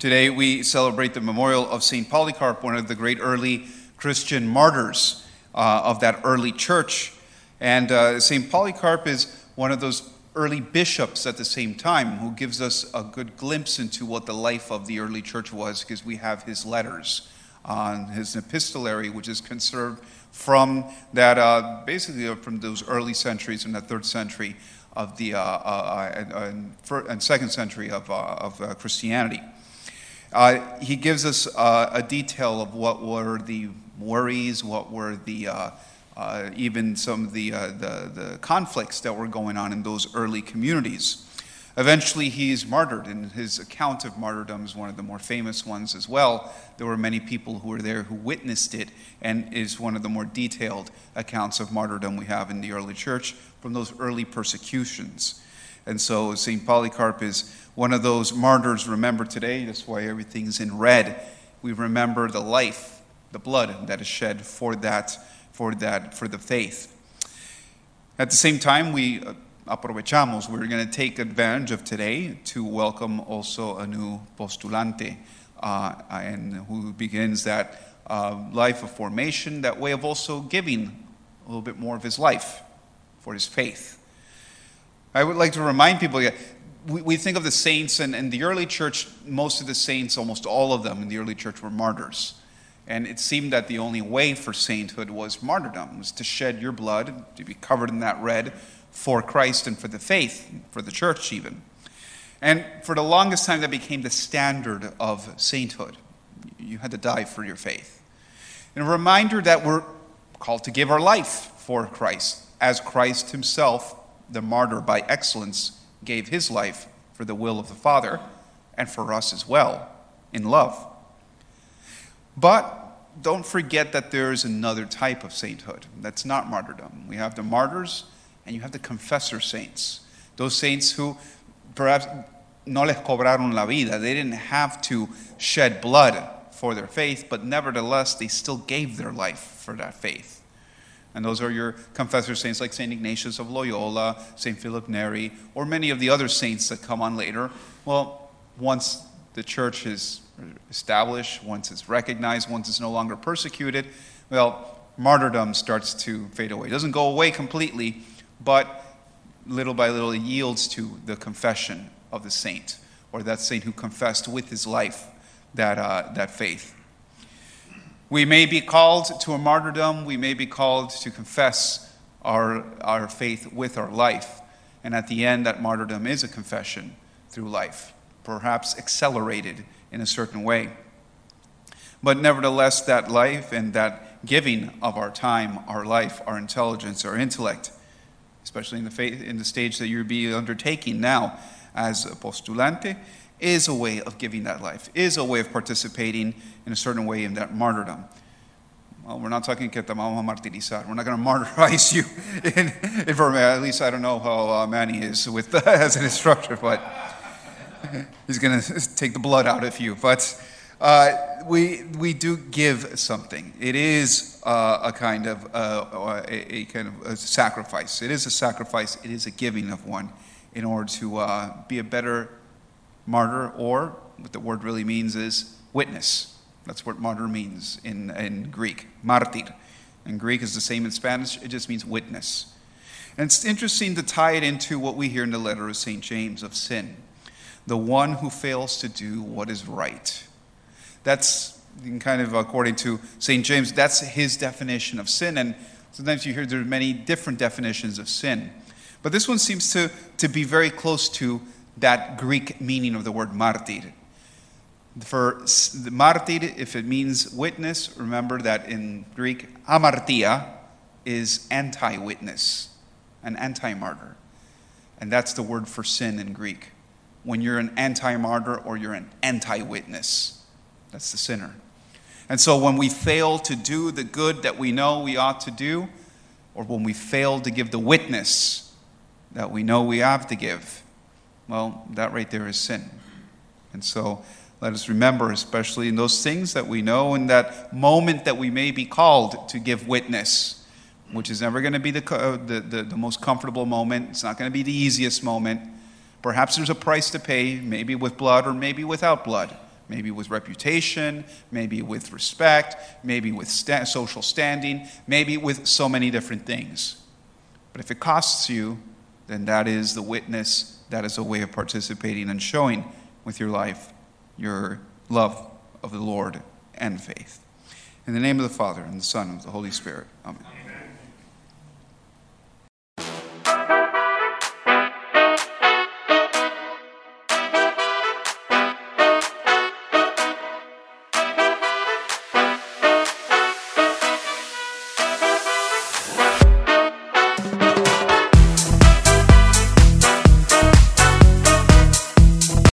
Today we celebrate the memorial of St. Polycarp, one of the great early Christian martyrs uh, of that early church. And uh, St. Polycarp is one of those early bishops at the same time who gives us a good glimpse into what the life of the early church was because we have his letters on his epistolary, which is conserved from that, uh, basically from those early centuries in the third century of the uh, uh, and, and, second century of, uh, of Christianity. Uh, he gives us uh, a detail of what were the worries, what were the uh, uh, even some of the, the, the conflicts that were going on in those early communities. Eventually, he's martyred, and his account of martyrdom is one of the more famous ones as well. There were many people who were there who witnessed it, and is one of the more detailed accounts of martyrdom we have in the early church from those early persecutions. And so, St. Polycarp is one of those martyrs remembered today. That's why everything's in red. We remember the life, the blood that is shed for that, for that, for the faith. At the same time, we uh, aprovechamos. We're going to take advantage of today to welcome also a new postulante, uh, and who begins that uh, life of formation, that way of also giving a little bit more of his life for his faith. I would like to remind people we, we think of the saints, and in the early church, most of the saints, almost all of them in the early church, were martyrs. And it seemed that the only way for sainthood was martyrdom, was to shed your blood, to be covered in that red, for Christ and for the faith, for the church even. And for the longest time, that became the standard of sainthood. You had to die for your faith. And a reminder that we're called to give our life for Christ, as Christ himself, the martyr by excellence, gave his life for the will of the Father and for us as well, in love. But don't forget that there is another type of sainthood that's not martyrdom. We have the martyrs and you have the confessor saints, those saints who perhaps no les cobraron la vida. They didn't have to shed blood for their faith, but nevertheless, they still gave their life for that faith. And those are your confessor saints like St. Ignatius of Loyola, St. Philip Neri, or many of the other saints that come on later. Well, once the church is established, once it's recognized, once it's no longer persecuted, well, martyrdom starts to fade away. It doesn't go away completely, but little by little it yields to the confession of the saint, or that saint who confessed with his life that, uh, that faith. We may be called to a martyrdom, we may be called to confess our, our faith with our life. And at the end, that martyrdom is a confession through life, perhaps accelerated in a certain way. But nevertheless, that life and that giving of our time, our life, our intelligence, our intellect, especially in the, faith, in the stage that you're be undertaking now as a postulante, is a way of giving that life, is a way of participating in a certain way in that martyrdom. Well, we're not talking que te vamos a martirizar. We're not going to martyrize you. In, in at least I don't know how uh, Manny is with as an instructor, but he's going to take the blood out of you. But uh, we, we do give something. It is uh, a kind of uh, a, a, kind of a sacrifice. It is a sacrifice. It is a giving of one in order to uh, be a better martyr, or what the word really means is witness. That's what martyr means in, in Greek. Martir. In Greek is the same in Spanish. It just means witness. And it's interesting to tie it into what we hear in the letter of St. James of sin. The one who fails to do what is right that's kind of according to St. James, that's his definition of sin. And sometimes you hear there are many different definitions of sin. But this one seems to, to be very close to that Greek meaning of the word martyr. For martyr, if it means witness, remember that in Greek, amartia is anti witness, an anti martyr. And that's the word for sin in Greek. When you're an anti martyr or you're an anti witness. That's the sinner. And so when we fail to do the good that we know we ought to do, or when we fail to give the witness that we know we have to give, well, that right there is sin. And so let us remember, especially in those things that we know, in that moment that we may be called to give witness, which is never going to be the, uh, the, the, the most comfortable moment. It's not going to be the easiest moment. Perhaps there's a price to pay, maybe with blood or maybe without blood. maybe with reputation, maybe with respect, maybe with sta- social standing, maybe with so many different things. But if it costs you, then that is the witness, that is a way of participating and showing with your life your love of the Lord and faith. In the name of the Father, and the Son, and the Holy Spirit. Amen. Amen.